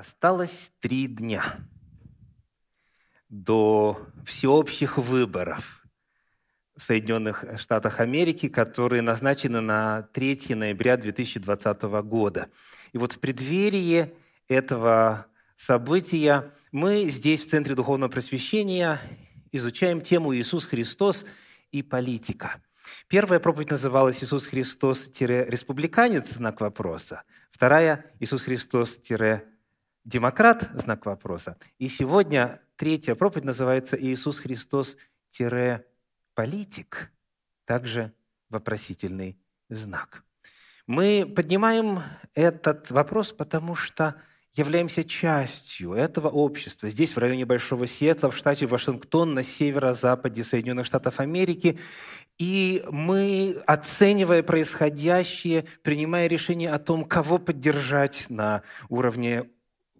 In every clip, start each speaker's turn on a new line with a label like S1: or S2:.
S1: Осталось три дня до всеобщих выборов в Соединенных Штатах Америки, которые назначены на 3 ноября 2020 года. И вот в преддверии этого события мы здесь, в Центре Духовного Просвещения, изучаем тему «Иисус Христос и политика». Первая проповедь называлась «Иисус Христос-республиканец?» знак вопроса. Вторая «Иисус Христос-республиканец?» Демократ, знак вопроса. И сегодня третья проповедь называется «Иисус Христос-политик», также вопросительный знак. Мы поднимаем этот вопрос, потому что являемся частью этого общества. Здесь, в районе Большого Сиэтла, в штате Вашингтон, на северо-западе Соединенных Штатов Америки. И мы, оценивая происходящее, принимая решение о том, кого поддержать на уровне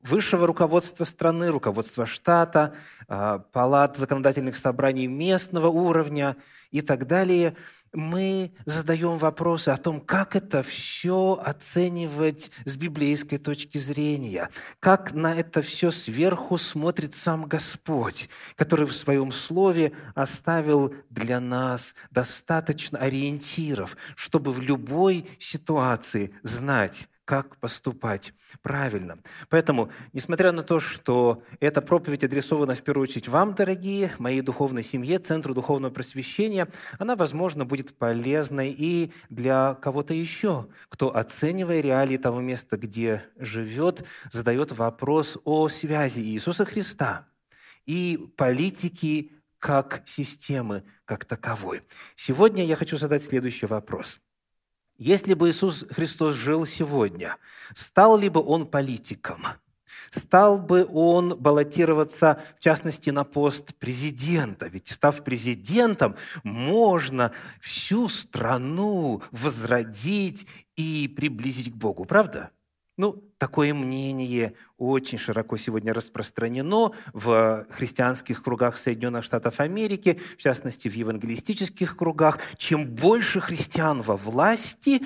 S1: высшего руководства страны, руководства штата, а, палат законодательных собраний местного уровня и так далее, мы задаем вопросы о том, как это все оценивать с библейской точки зрения, как на это все сверху смотрит сам Господь, который в своем слове оставил для нас достаточно ориентиров, чтобы в любой ситуации знать, как поступать правильно. Поэтому, несмотря на то, что эта проповедь адресована в первую очередь вам, дорогие, моей духовной семье, Центру духовного просвещения, она, возможно, будет полезной и для кого-то еще, кто, оценивая реалии того места, где живет, задает вопрос о связи Иисуса Христа и политики как системы, как таковой. Сегодня я хочу задать следующий вопрос – если бы Иисус Христос жил сегодня, стал ли бы Он политиком? Стал бы он баллотироваться, в частности, на пост президента. Ведь, став президентом, можно всю страну возродить и приблизить к Богу. Правда? Ну, такое мнение очень широко сегодня распространено в христианских кругах Соединенных Штатов Америки, в частности, в евангелистических кругах. Чем больше христиан во власти,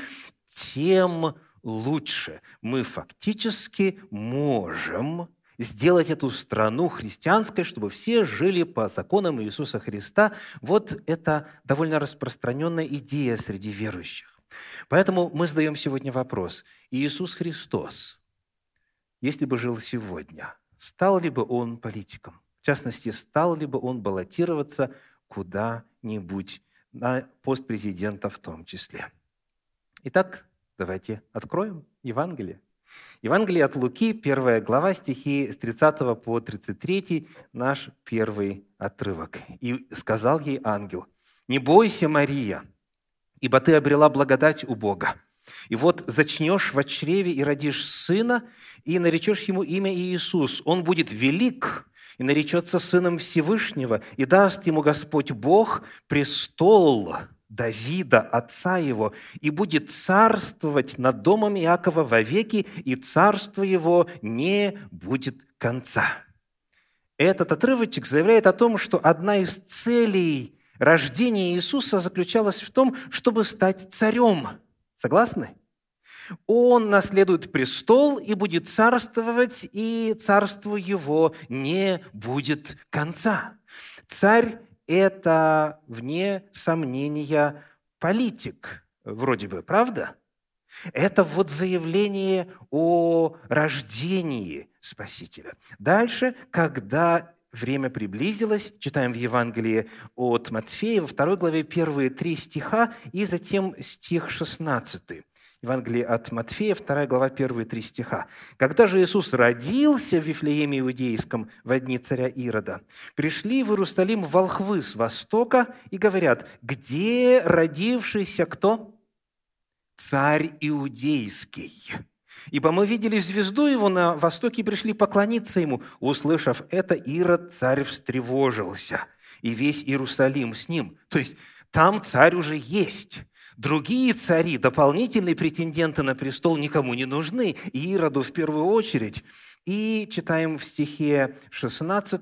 S1: тем лучше. Мы фактически можем сделать эту страну христианской, чтобы все жили по законам Иисуса Христа. Вот это довольно распространенная идея среди верующих. Поэтому мы задаем сегодня вопрос. Иисус Христос, если бы жил сегодня, стал ли бы он политиком? В частности, стал ли бы он баллотироваться куда-нибудь на пост президента в том числе? Итак, давайте откроем Евангелие. Евангелие от Луки, первая глава, стихи с 30 по 33, наш первый отрывок. «И сказал ей ангел, «Не бойся, Мария, ибо ты обрела благодать у Бога. И вот зачнешь в чреве и родишь сына, и наречешь ему имя Иисус. Он будет велик, и наречется сыном Всевышнего, и даст ему Господь Бог престол Давида, отца его, и будет царствовать над домом Иакова вовеки, и царство его не будет конца. Этот отрывочек заявляет о том, что одна из целей Рождение Иисуса заключалось в том, чтобы стать царем. Согласны? Он наследует престол и будет царствовать, и царству его не будет конца. Царь – это, вне сомнения, политик, вроде бы, правда? Это вот заявление о рождении Спасителя. Дальше, когда время приблизилось. Читаем в Евангелии от Матфея, во второй главе первые три стиха и затем стих 16. Евангелие от Матфея, вторая глава, первые три стиха. «Когда же Иисус родился в Вифлееме Иудейском в дни царя Ирода, пришли в Иерусалим волхвы с востока и говорят, где родившийся кто? Царь Иудейский». Ибо мы видели звезду его на востоке и пришли поклониться ему. Услышав это, Ирод царь встревожился, и весь Иерусалим с ним. То есть там царь уже есть. Другие цари, дополнительные претенденты на престол никому не нужны, и Ироду в первую очередь. И читаем в стихе 16,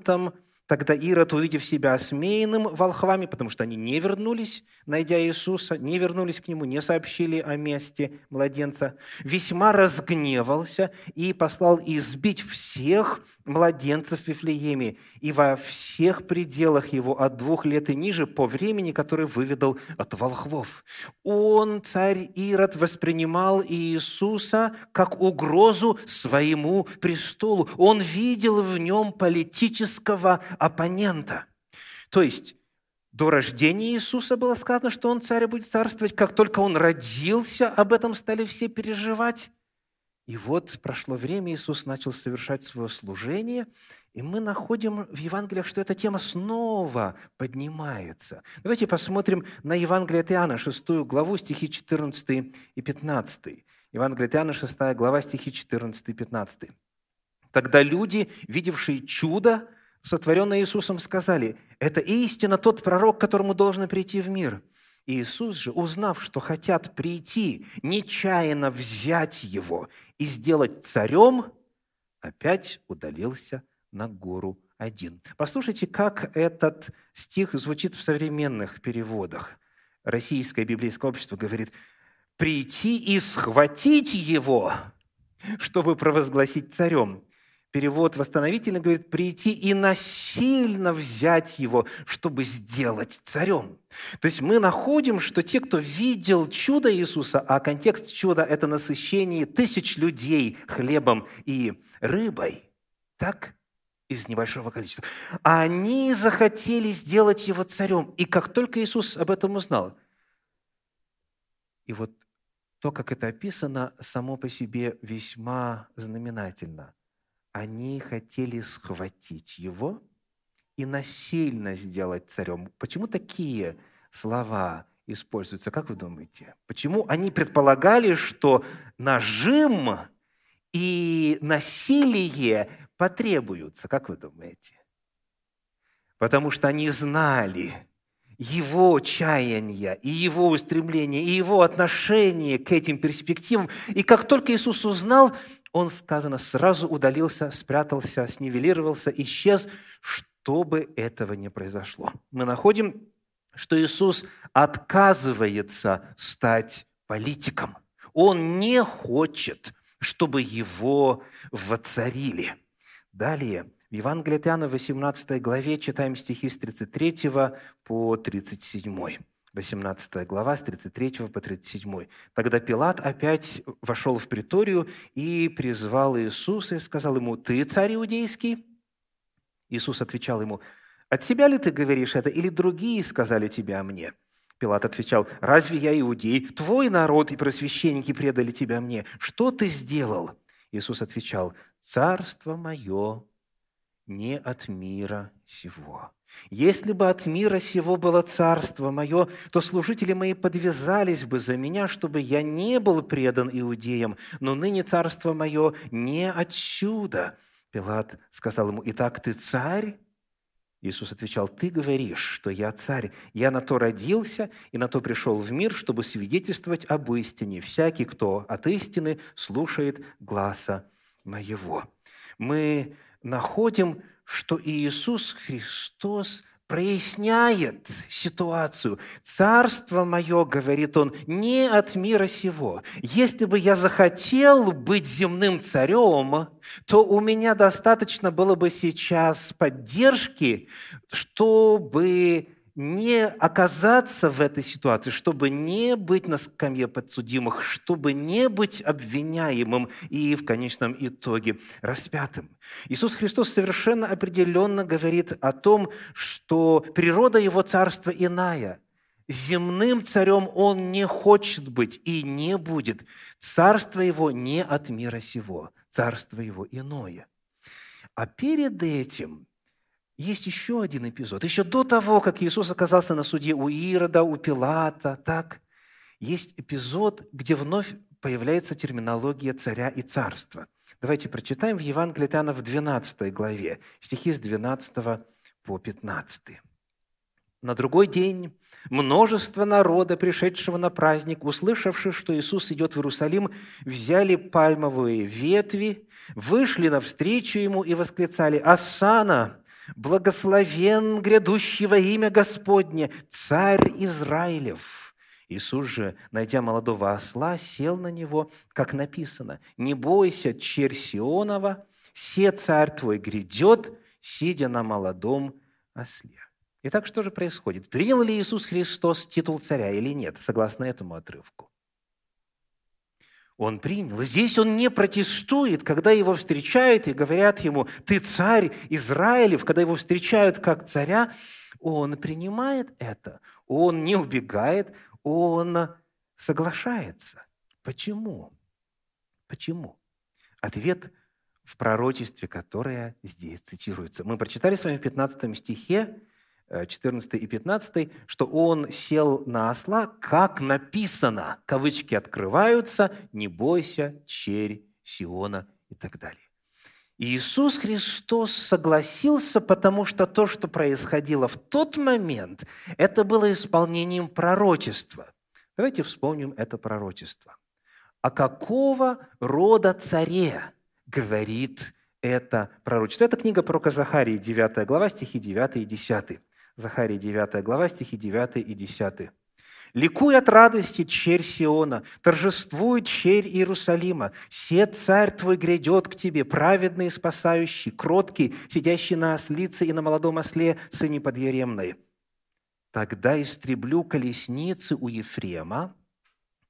S1: Тогда Ирод, увидев себя осмеянным волхвами, потому что они не вернулись, найдя Иисуса, не вернулись к Нему, не сообщили о месте младенца, весьма разгневался и послал избить всех младенцев в Вифлееме и во всех пределах его от двух лет и ниже по времени, который выведал от волхвов. Он, царь Ирод, воспринимал Иисуса как угрозу своему престолу. Он видел в нем политического оппонента. То есть до рождения Иисуса было сказано, что Он царь будет царствовать. Как только Он родился, об этом стали все переживать. И вот прошло время, Иисус начал совершать свое служение, и мы находим в Евангелиях, что эта тема снова поднимается. Давайте посмотрим на Евангелие от Иоанна, 6 главу, стихи 14 и 15. Евангелие от Иоанна, 6 глава, стихи 14 и 15. Тогда люди, видевшие чудо, сотворенное Иисусом, сказали, «Это истина тот пророк, которому должно прийти в мир». Иисус же, узнав, что хотят прийти, нечаянно взять его и сделать царем, опять удалился на гору один. Послушайте, как этот стих звучит в современных переводах. Российское библейское общество говорит, «прийти и схватить его, чтобы провозгласить царем». Перевод восстановительно говорит «прийти и насильно взять его, чтобы сделать царем». То есть мы находим, что те, кто видел чудо Иисуса, а контекст чуда – это насыщение тысяч людей хлебом и рыбой, так? Из небольшого количества. Они захотели сделать его царем. И как только Иисус об этом узнал, и вот то, как это описано, само по себе весьма знаменательно – они хотели схватить его и насильно сделать царем. Почему такие слова используются, как вы думаете? Почему они предполагали, что нажим и насилие потребуются, как вы думаете? Потому что они знали его чаяния и его устремления, и его отношение к этим перспективам. И как только Иисус узнал, он, сказано, сразу удалился, спрятался, снивелировался, исчез, чтобы этого не произошло. Мы находим, что Иисус отказывается стать политиком. Он не хочет, чтобы его воцарили. Далее, в Евангелии от Иоанна, 18 главе, читаем стихи с 33 по 37. 18 глава, с 33 по 37. Тогда Пилат опять вошел в приторию и призвал Иисуса и сказал ему, «Ты царь иудейский?» Иисус отвечал ему, «От себя ли ты говоришь это, или другие сказали тебя мне?» Пилат отвечал, «Разве я иудей? Твой народ и просвященники предали тебя мне. Что ты сделал?» Иисус отвечал, «Царство мое не от мира сего. Если бы от мира сего было царство мое, то служители мои подвязались бы за меня, чтобы я не был предан иудеям, но ныне царство мое не отсюда». Пилат сказал ему, «Итак, ты царь?» Иисус отвечал, «Ты говоришь, что я царь. Я на то родился и на то пришел в мир, чтобы свидетельствовать об истине. Всякий, кто от истины слушает гласа моего». Мы находим, что Иисус Христос проясняет ситуацию. «Царство мое, — говорит он, — не от мира сего. Если бы я захотел быть земным царем, то у меня достаточно было бы сейчас поддержки, чтобы не оказаться в этой ситуации, чтобы не быть на скамье подсудимых, чтобы не быть обвиняемым и в конечном итоге распятым. Иисус Христос совершенно определенно говорит о том, что природа Его царства иная. Земным царем Он не хочет быть и не будет. Царство Его не от мира сего, царство Его иное. А перед этим есть еще один эпизод. Еще до того, как Иисус оказался на суде у Ирода, у Пилата, так, есть эпизод, где вновь появляется терминология царя и царства. Давайте прочитаем в Евангелии от Иоанна в 12 главе, стихи с 12 по 15. На другой день множество народа, пришедшего на праздник, услышавши, что Иисус идет в Иерусалим, взяли пальмовые ветви, вышли навстречу Ему и восклицали «Асана! Благословен грядущий во имя Господне, царь Израилев». Иисус же, найдя молодого осла, сел на него, как написано, «Не бойся, черь Сионова, се царь твой грядет, сидя на молодом осле». Итак, что же происходит? Принял ли Иисус Христос титул царя или нет, согласно этому отрывку? Он принял. Здесь он не протестует, когда его встречают и говорят ему, ты царь Израилев, когда его встречают как царя, он принимает это. Он не убегает, он соглашается. Почему? Почему? Ответ в пророчестве, которое здесь цитируется. Мы прочитали с вами в 15 стихе, 14 и 15, что он сел на осла, как написано, кавычки открываются, не бойся, черь Сиона и так далее. Иисус Христос согласился, потому что то, что происходило в тот момент, это было исполнением пророчества. Давайте вспомним это пророчество. А какого рода царе говорит это пророчество? Это книга пророка Захарии, 9 глава, стихи 9 и 10. Захария 9 глава, стихи 9 и 10. «Ликуй от радости, черь Сиона, торжествуй, черь Иерусалима. Се царь твой грядет к тебе, праведный и спасающий, кроткий, сидящий на ослице и на молодом осле, сыне подъеремной. Тогда истреблю колесницы у Ефрема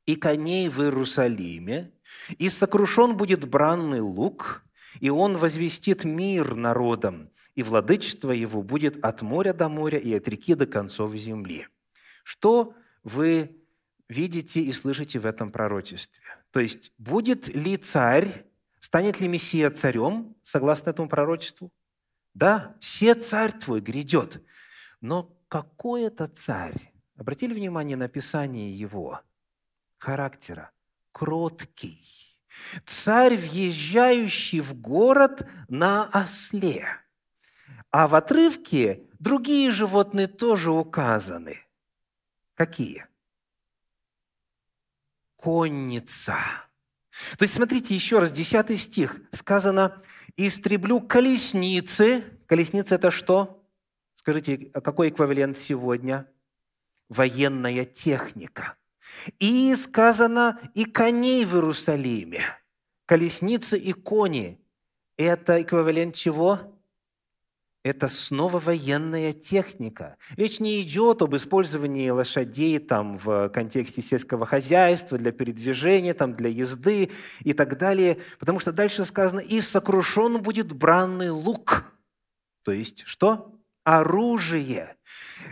S1: и коней в Иерусалиме, и сокрушен будет бранный лук, и он возвестит мир народам, и владычество его будет от моря до моря и от реки до концов земли». Что вы видите и слышите в этом пророчестве? То есть, будет ли царь, станет ли Мессия царем, согласно этому пророчеству? Да, «Се царь твой грядет». Но какой это царь? Обратили внимание на описание его характера? Кроткий. Царь, въезжающий в город на осле – а в отрывке другие животные тоже указаны. Какие? Конница. То есть, смотрите, еще раз, 10 стих. Сказано, «Истреблю колесницы». Колесница – это что? Скажите, какой эквивалент сегодня? Военная техника. И сказано, и коней в Иерусалиме. Колесницы и кони – это эквивалент чего? Это снова военная техника. Речь не идет об использовании лошадей там, в контексте сельского хозяйства, для передвижения, там, для езды и так далее, потому что дальше сказано «и сокрушен будет бранный лук». То есть что? Оружие.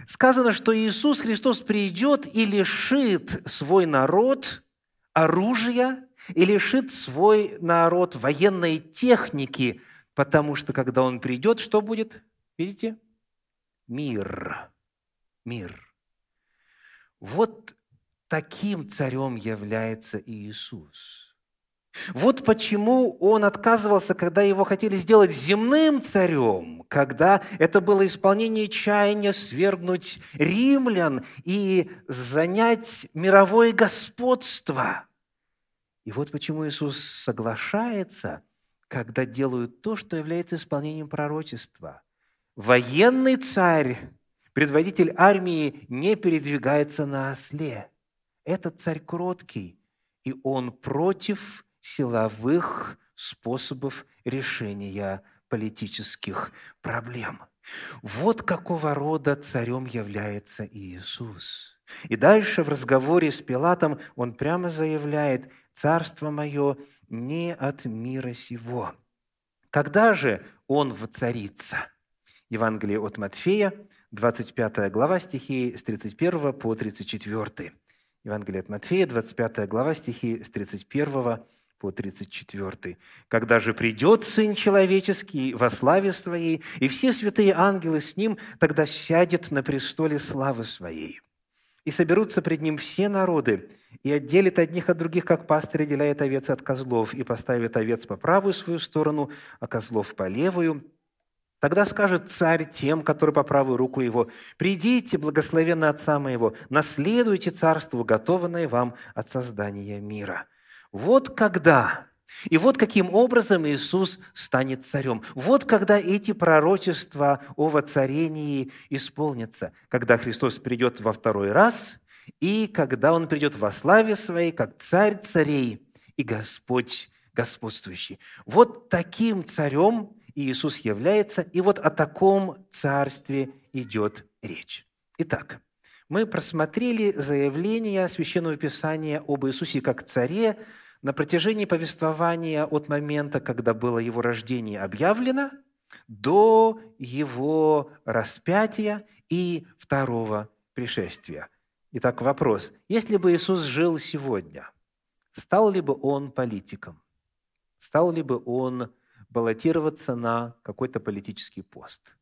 S1: Сказано, что Иисус Христос придет и лишит свой народ оружия, и лишит свой народ военной техники – Потому что когда Он придет, что будет? Видите? Мир. Мир. Вот таким царем является Иисус. Вот почему он отказывался, когда его хотели сделать земным царем, когда это было исполнение чаяния свергнуть римлян и занять мировое господство. И вот почему Иисус соглашается – когда делают то, что является исполнением пророчества. Военный царь, предводитель армии, не передвигается на осле. Этот царь кроткий, и он против силовых способов решения политических проблем. Вот какого рода царем является Иисус. И дальше в разговоре с Пилатом он прямо заявляет, «Царство мое не от мира сего. Когда же он воцарится? Евангелие от Матфея, 25 глава, стихи с 31 по 34. Евангелие от Матфея, 25 глава, стихи с 31 по 34. «Когда же придет Сын Человеческий во славе Своей, и все святые ангелы с Ним, тогда сядет на престоле славы Своей. И соберутся пред Ним все народы, и отделит одних от других, как пастырь отделяет овец от козлов, и поставит овец по правую свою сторону, а козлов по левую. Тогда скажет царь тем, которые по правую руку его, «Придите, благословенно Отца моего, наследуйте царство, уготованное вам от создания мира». Вот когда И вот каким образом Иисус станет царем. Вот когда эти пророчества о воцарении исполнятся, когда Христос придет во второй раз, и когда Он придет во славе Своей, как царь царей и Господь господствующий. Вот таким царем Иисус является, и вот о таком царстве идет речь. Итак, мы просмотрели заявление Священного Писания об Иисусе как царе на протяжении повествования от момента, когда было его рождение объявлено, до его распятия и второго пришествия. Итак, вопрос. Если бы Иисус жил сегодня, стал ли бы он политиком? Стал ли бы он баллотироваться на какой-то политический пост?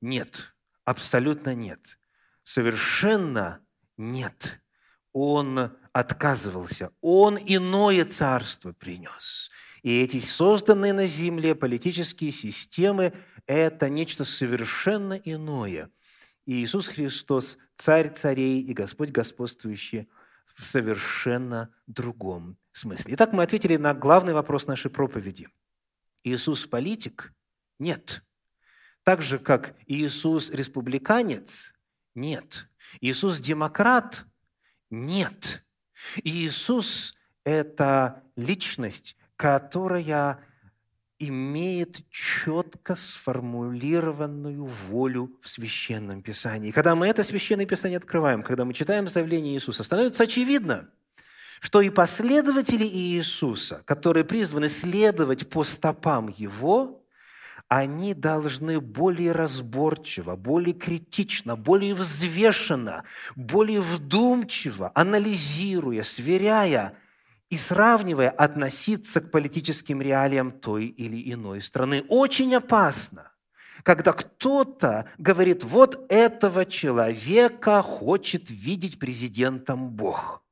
S1: Нет, абсолютно нет. Совершенно нет. Он отказывался. Он иное царство принес. И эти созданные на земле политические системы – это нечто совершенно иное. И Иисус Христос – царь царей и Господь господствующий в совершенно другом смысле. Итак, мы ответили на главный вопрос нашей проповеди. Иисус политик? Нет. Так же, как Иисус республиканец? Нет. Иисус демократ? Нет. Иисус – это личность, которая имеет четко сформулированную волю в Священном Писании. Когда мы это Священное Писание открываем, когда мы читаем заявление Иисуса, становится очевидно, что и последователи Иисуса, которые призваны следовать по стопам Его, они должны более разборчиво, более критично, более взвешенно, более вдумчиво, анализируя, сверяя и сравнивая, относиться к политическим реалиям той или иной страны. Очень опасно, когда кто-то говорит, вот этого человека хочет видеть президентом Бог –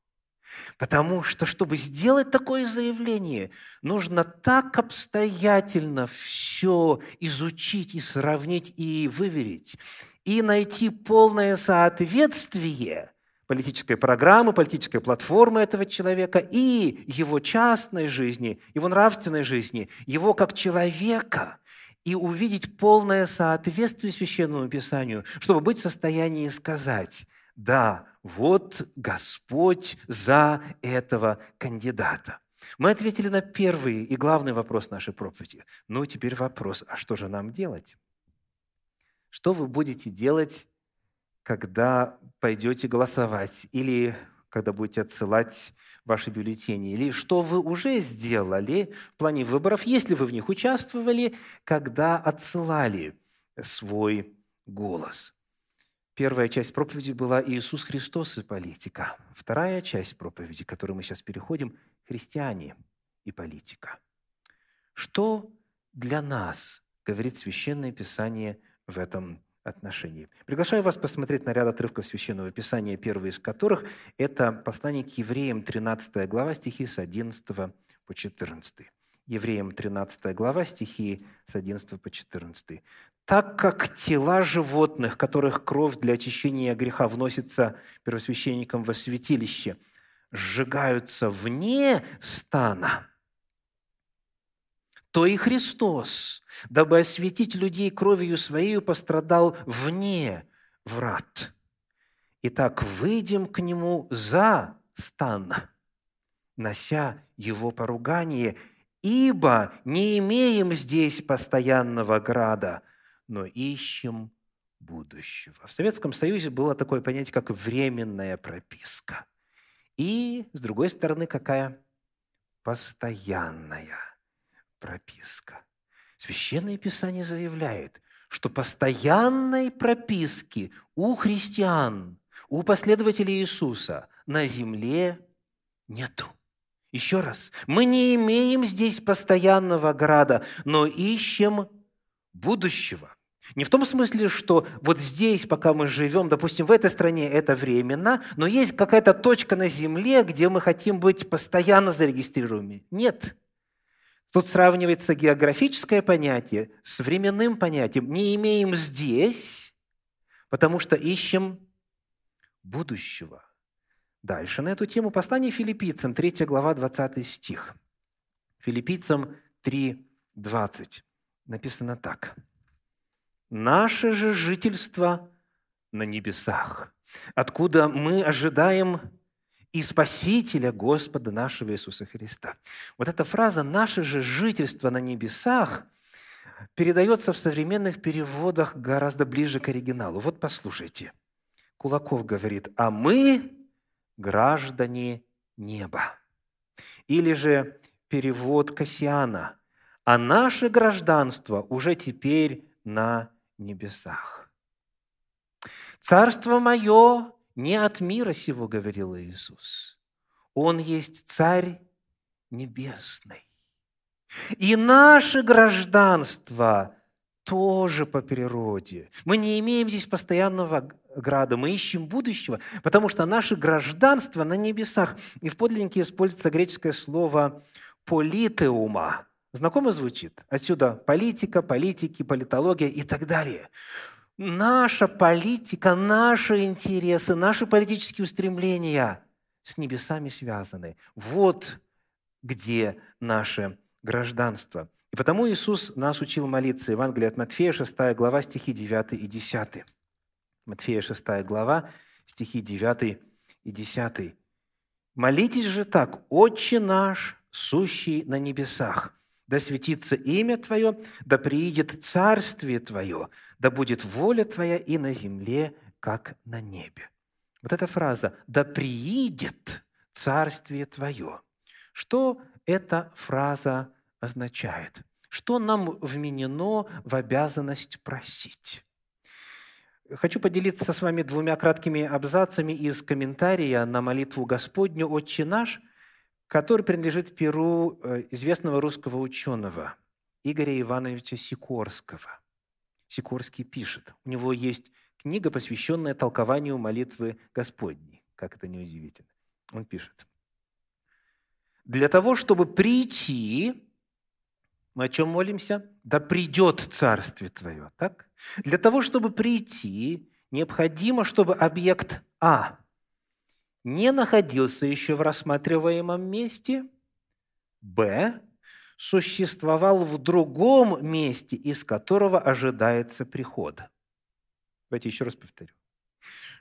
S1: Потому что, чтобы сделать такое заявление, нужно так обстоятельно все изучить и сравнить и выверить, и найти полное соответствие политической программы, политической платформы этого человека и его частной жизни, его нравственной жизни, его как человека, и увидеть полное соответствие Священному Писанию, чтобы быть в состоянии сказать, да, вот Господь за этого кандидата. Мы ответили на первый и главный вопрос нашей проповеди. Ну, теперь вопрос, а что же нам делать? Что вы будете делать, когда пойдете голосовать или когда будете отсылать ваши бюллетени, или что вы уже сделали в плане выборов, если вы в них участвовали, когда отсылали свой голос. Первая часть проповеди была «Иисус Христос и политика». Вторая часть проповеди, к которой мы сейчас переходим – «Христиане и политика». Что для нас говорит Священное Писание в этом отношении? Приглашаю вас посмотреть на ряд отрывков Священного Писания, первый из которых – это послание к евреям, 13 глава, стихи с 11 по 14. Евреям 13 глава, стихи с 11 по 14 так как тела животных, которых кровь для очищения греха вносится первосвященникам во святилище, сжигаются вне стана, то и Христос, дабы осветить людей кровью Своей, пострадал вне врат. Итак, выйдем к Нему за стан, нося Его поругание, ибо не имеем здесь постоянного града – но ищем будущего. В Советском Союзе было такое понятие, как временная прописка. И, с другой стороны, какая? Постоянная прописка. Священное Писание заявляет, что постоянной прописки у христиан, у последователей Иисуса на земле нету. Еще раз, мы не имеем здесь постоянного града, но ищем будущего. Не в том смысле, что вот здесь, пока мы живем, допустим, в этой стране это временно, но есть какая-то точка на Земле, где мы хотим быть постоянно зарегистрированными. Нет. Тут сравнивается географическое понятие с временным понятием. Не имеем здесь, потому что ищем будущего. Дальше на эту тему послание филиппийцам, 3 глава, 20 стих. Филиппийцам 3.20 написано так. «Наше же жительство на небесах, откуда мы ожидаем и Спасителя Господа нашего Иисуса Христа». Вот эта фраза «наше же жительство на небесах» передается в современных переводах гораздо ближе к оригиналу. Вот послушайте. Кулаков говорит, а мы граждане неба. Или же перевод Кассиана, а наше гражданство уже теперь на небесах. «Царство мое не от мира сего», — говорил Иисус. «Он есть Царь Небесный». И наше гражданство тоже по природе. Мы не имеем здесь постоянного града, мы ищем будущего, потому что наше гражданство на небесах. И в подлиннике используется греческое слово «политеума». Знакомо звучит? Отсюда политика, политики, политология и так далее. Наша политика, наши интересы, наши политические устремления с небесами связаны. Вот где наше гражданство. И потому Иисус нас учил молиться. Евангелие от Матфея, 6 глава, стихи 9 и 10. Матфея, 6 глава, стихи 9 и 10. «Молитесь же так, Отче наш, сущий на небесах, да светится имя Твое, да приидет Царствие Твое, да будет воля Твоя и на земле, как на небе». Вот эта фраза «да приидет Царствие Твое». Что эта фраза означает? Что нам вменено в обязанность просить? Хочу поделиться с вами двумя краткими абзацами из комментария на молитву Господню «Отче наш», который принадлежит перу э, известного русского ученого Игоря Ивановича Сикорского. Сикорский пишет, у него есть книга, посвященная толкованию молитвы Господней. Как это неудивительно. Он пишет. Для того, чтобы прийти мы о чем молимся? Да придет Царствие Твое, так? Для того, чтобы прийти, необходимо, чтобы объект А не находился еще в рассматриваемом месте, Б существовал в другом месте, из которого ожидается приход. Давайте еще раз повторю.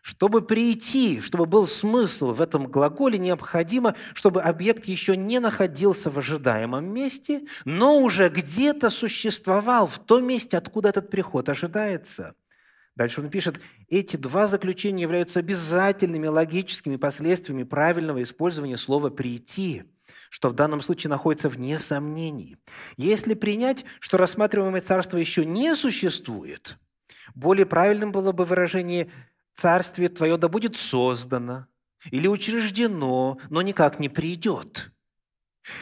S1: Чтобы прийти, чтобы был смысл в этом глаголе, необходимо, чтобы объект еще не находился в ожидаемом месте, но уже где-то существовал в том месте, откуда этот приход ожидается. Дальше он пишет, эти два заключения являются обязательными логическими последствиями правильного использования слова «прийти», что в данном случае находится вне сомнений. Если принять, что рассматриваемое царство еще не существует, более правильным было бы выражение царствие твое да будет создано или учреждено, но никак не придет.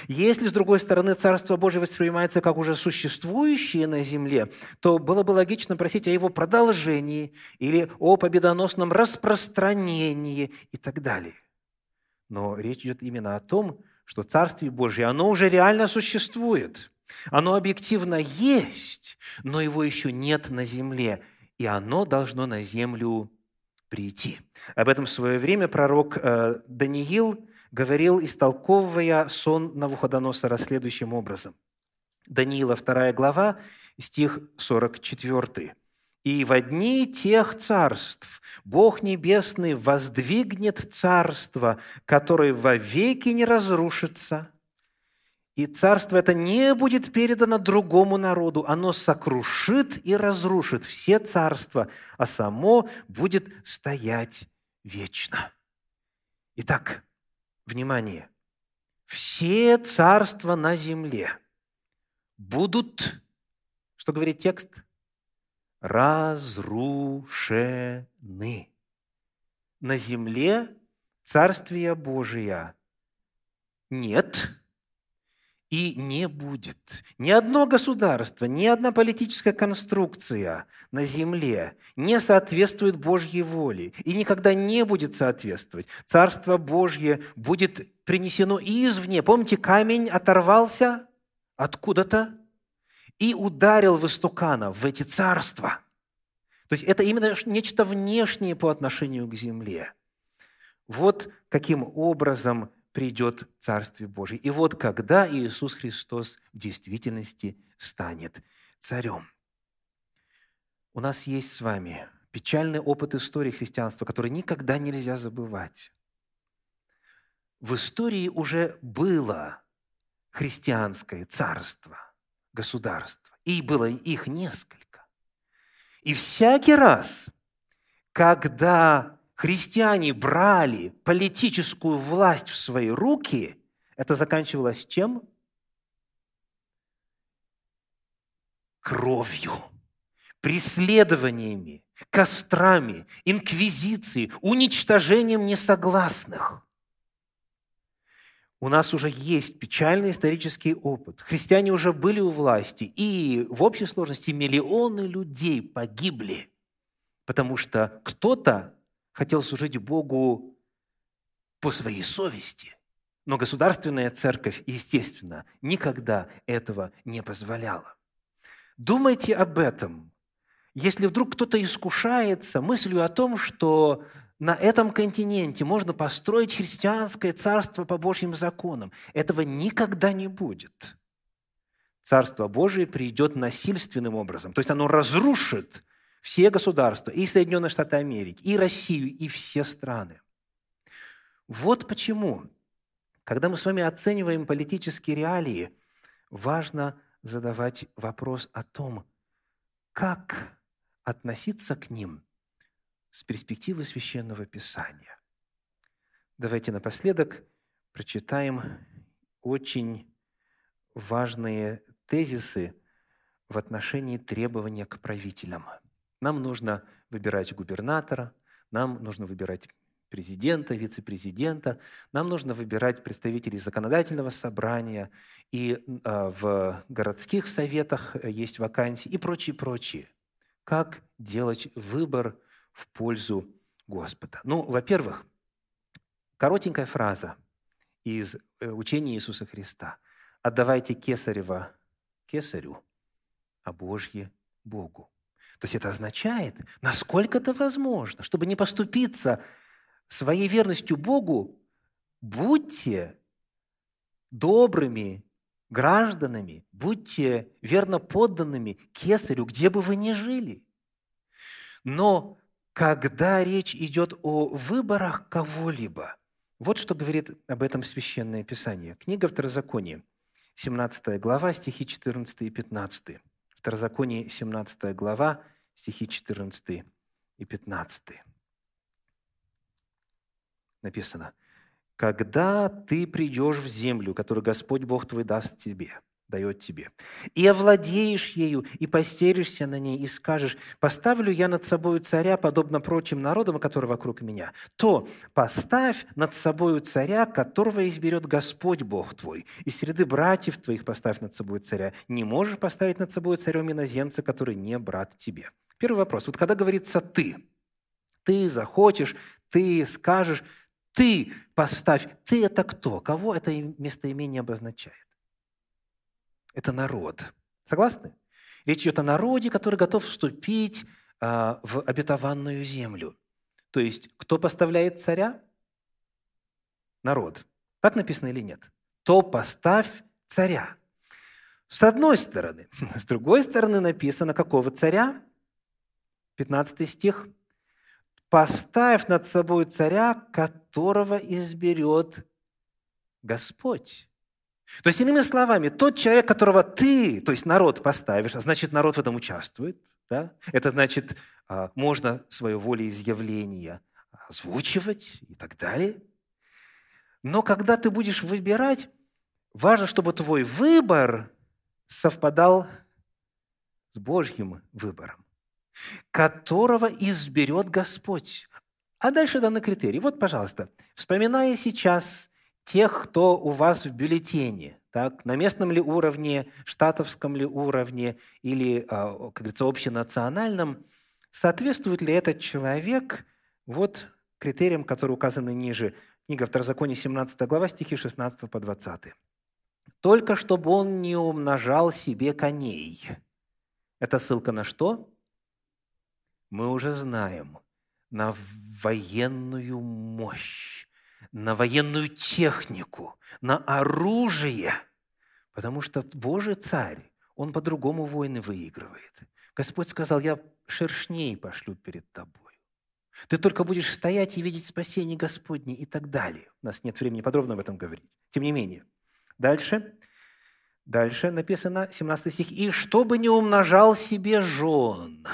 S1: Если, с другой стороны, Царство Божие воспринимается как уже существующее на земле, то было бы логично просить о его продолжении или о победоносном распространении и так далее. Но речь идет именно о том, что Царствие Божие, оно уже реально существует. Оно объективно есть, но его еще нет на земле, и оно должно на землю прийти. Об этом в свое время пророк э, Даниил говорил, истолковывая сон Навуходоносора следующим образом. Даниила 2 глава, стих 44. «И в дни тех царств Бог Небесный воздвигнет царство, которое вовеки не разрушится, и царство это не будет передано другому народу, оно сокрушит и разрушит все царства, а само будет стоять вечно. Итак, внимание, все царства на земле будут, что говорит текст, разрушены. На земле Царствия Божия нет – и не будет. Ни одно государство, ни одна политическая конструкция на земле не соответствует Божьей воле и никогда не будет соответствовать. Царство Божье будет принесено извне. Помните, камень оторвался откуда-то и ударил в истукана, в эти царства. То есть это именно нечто внешнее по отношению к земле. Вот каким образом придет Царствие Божие. И вот когда Иисус Христос в действительности станет царем. У нас есть с вами печальный опыт истории христианства, который никогда нельзя забывать. В истории уже было христианское царство, государство, и было их несколько. И всякий раз, когда христиане брали политическую власть в свои руки, это заканчивалось чем? Кровью, преследованиями, кострами, инквизицией, уничтожением несогласных. У нас уже есть печальный исторический опыт. Христиане уже были у власти, и в общей сложности миллионы людей погибли, потому что кто-то хотел служить Богу по своей совести. Но государственная церковь, естественно, никогда этого не позволяла. Думайте об этом. Если вдруг кто-то искушается мыслью о том, что на этом континенте можно построить христианское царство по Божьим законам, этого никогда не будет. Царство Божие придет насильственным образом. То есть оно разрушит все государства, и Соединенные Штаты Америки, и Россию, и все страны. Вот почему, когда мы с вами оцениваем политические реалии, важно задавать вопрос о том, как относиться к ним с перспективы Священного Писания. Давайте напоследок прочитаем очень важные тезисы в отношении требования к правителям – нам нужно выбирать губернатора, нам нужно выбирать президента, вице-президента, нам нужно выбирать представителей законодательного собрания, и э, в городских советах есть вакансии и прочее, прочее. Как делать выбор в пользу Господа? Ну, во-первых, коротенькая фраза из э, учения Иисуса Христа. «Отдавайте кесарева кесарю, а Божье Богу». То есть это означает, насколько это возможно, чтобы не поступиться своей верностью Богу, будьте добрыми гражданами, будьте верно подданными кесарю, где бы вы ни жили. Но когда речь идет о выборах кого-либо, вот что говорит об этом Священное Писание. Книга Второзакония, 17 глава, стихи 14 и 15. Второзаконие, 17 глава, стихи 14 и 15. Написано, «Когда ты придешь в землю, которую Господь Бог твой даст тебе, дает тебе. И овладеешь ею, и постеришься на ней, и скажешь, поставлю я над собою царя, подобно прочим народам, которые вокруг меня, то поставь над собою царя, которого изберет Господь Бог твой. Из среды братьев твоих поставь над собой царя. Не можешь поставить над собой царем иноземца, который не брат тебе. Первый вопрос. Вот когда говорится «ты», ты захочешь, ты скажешь, ты поставь. Ты – это кто? Кого это местоимение обозначает? Это народ. Согласны? Речь идет о народе, который готов вступить а, в обетованную землю. То есть, кто поставляет царя? Народ. Так написано или нет? То поставь царя. С одной стороны. С другой стороны написано, какого царя? 15 стих. «Поставь над собой царя, которого изберет Господь». То есть, иными словами, тот человек, которого ты, то есть народ поставишь, а значит, народ в этом участвует, да? это значит, а, можно свое волеизъявление озвучивать и так далее. Но когда ты будешь выбирать, важно, чтобы твой выбор совпадал с Божьим выбором, которого изберет Господь. А дальше даны критерии. Вот, пожалуйста, вспоминая сейчас тех, кто у вас в бюллетене, так, на местном ли уровне, штатовском ли уровне или, а, как говорится, общенациональном, соответствует ли этот человек вот критериям, которые указаны ниже. Книга Второзакония, 17 глава, стихи 16 по 20. «Только чтобы он не умножал себе коней». Это ссылка на что? Мы уже знаем. На военную мощь на военную технику, на оружие, потому что Божий царь, он по-другому войны выигрывает. Господь сказал, я шершней пошлю перед тобой. Ты только будешь стоять и видеть спасение Господне и так далее. У нас нет времени подробно об этом говорить. Тем не менее. Дальше. Дальше написано, 17 стих. «И чтобы не умножал себе жен».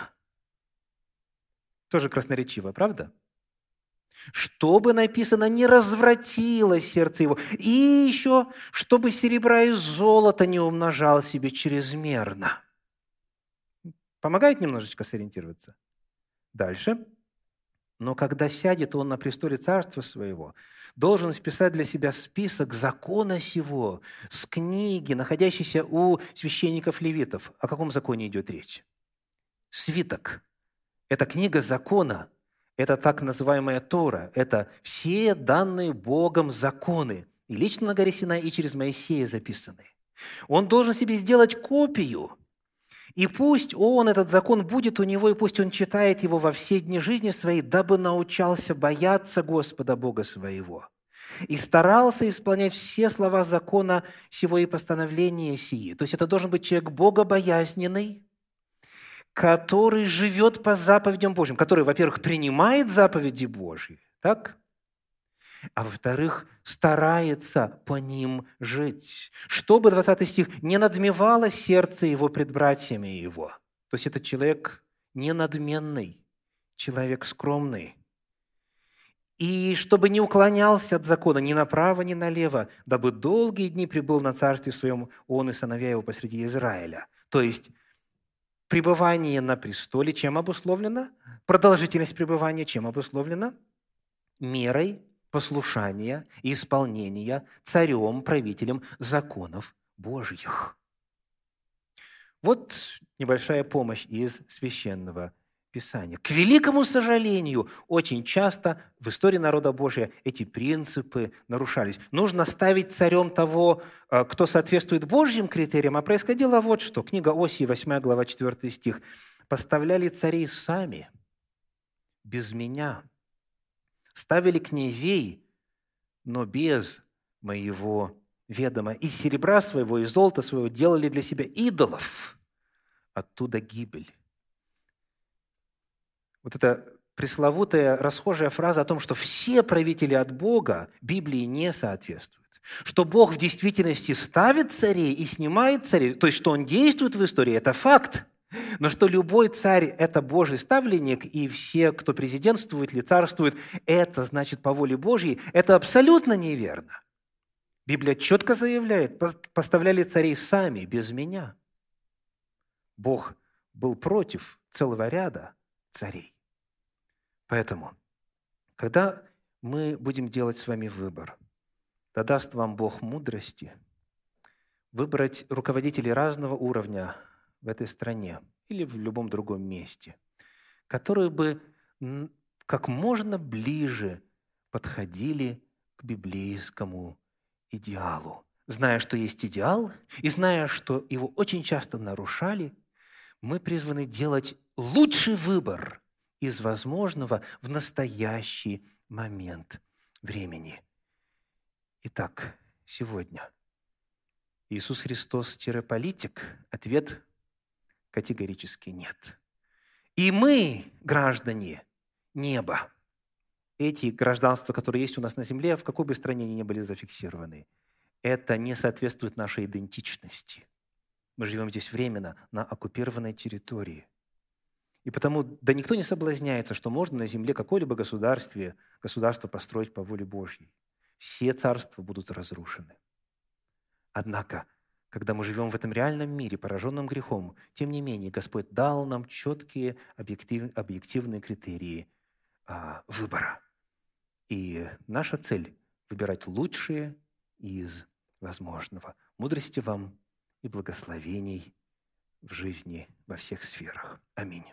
S1: Тоже красноречиво, правда? Чтобы, написано, не развратилось сердце его, и еще, чтобы серебра и золото не умножал себе чрезмерно. Помогает немножечко сориентироваться? Дальше. Но когда сядет он на престоле царства своего, должен списать для себя список закона сего с книги, находящейся у священников-левитов. О каком законе идет речь? Свиток. Это книга закона. Это так называемая Тора. Это все данные Богом законы. И лично на горе Синай, и через Моисея записаны. Он должен себе сделать копию – и пусть он, этот закон, будет у него, и пусть он читает его во все дни жизни своей, дабы научался бояться Господа Бога своего и старался исполнять все слова закона сего и постановления сии. То есть это должен быть человек богобоязненный, который живет по заповедям Божьим, который, во-первых, принимает заповеди Божьи, так? а во-вторых, старается по ним жить, чтобы, 20 стих, не надмевало сердце его пред братьями его. То есть это человек не надменный, человек скромный. И чтобы не уклонялся от закона ни направо, ни налево, дабы долгие дни прибыл на царстве своем он и сыновья его посреди Израиля. То есть пребывание на престоле чем обусловлено? Продолжительность пребывания чем обусловлена? Мерой послушания и исполнения царем, правителем законов Божьих. Вот небольшая помощь из священного Писания. К великому сожалению, очень часто в истории народа Божия эти принципы нарушались. Нужно ставить царем того, э, кто соответствует Божьим критериям, а происходило вот что. Книга Осии, 8 глава, 4 стих. «Поставляли царей сами, без меня, ставили князей, но без моего ведома. Из серебра своего, из золота своего делали для себя идолов. Оттуда гибель. Вот эта пресловутая расхожая фраза о том, что все правители от Бога Библии не соответствуют. Что Бог в действительности ставит царей и снимает царей, то есть что Он действует в истории, это факт. Но что любой царь – это Божий ставленник, и все, кто президентствует или царствует, это значит по воле Божьей, это абсолютно неверно. Библия четко заявляет, поставляли царей сами, без меня. Бог был против целого ряда царей. Поэтому, когда мы будем делать с вами выбор, да даст вам Бог мудрости выбрать руководителей разного уровня – в этой стране или в любом другом месте, которые бы как можно ближе подходили к библейскому идеалу. Зная, что есть идеал, и зная, что его очень часто нарушали, мы призваны делать лучший выбор из возможного в настоящий момент времени. Итак, сегодня Иисус Христос-политик? Ответ Категорически нет. И мы, граждане неба, эти гражданства, которые есть у нас на земле, в какой бы стране они ни были зафиксированы, это не соответствует нашей идентичности. Мы живем здесь временно, на оккупированной территории. И потому, да никто не соблазняется, что можно на земле какое-либо государстве, государство построить по воле Божьей. Все царства будут разрушены. Однако когда мы живем в этом реальном мире, пораженном грехом, тем не менее Господь дал нам четкие объектив, объективные критерии а, выбора. И наша цель – выбирать лучшие из возможного. Мудрости вам и благословений в жизни во всех сферах. Аминь.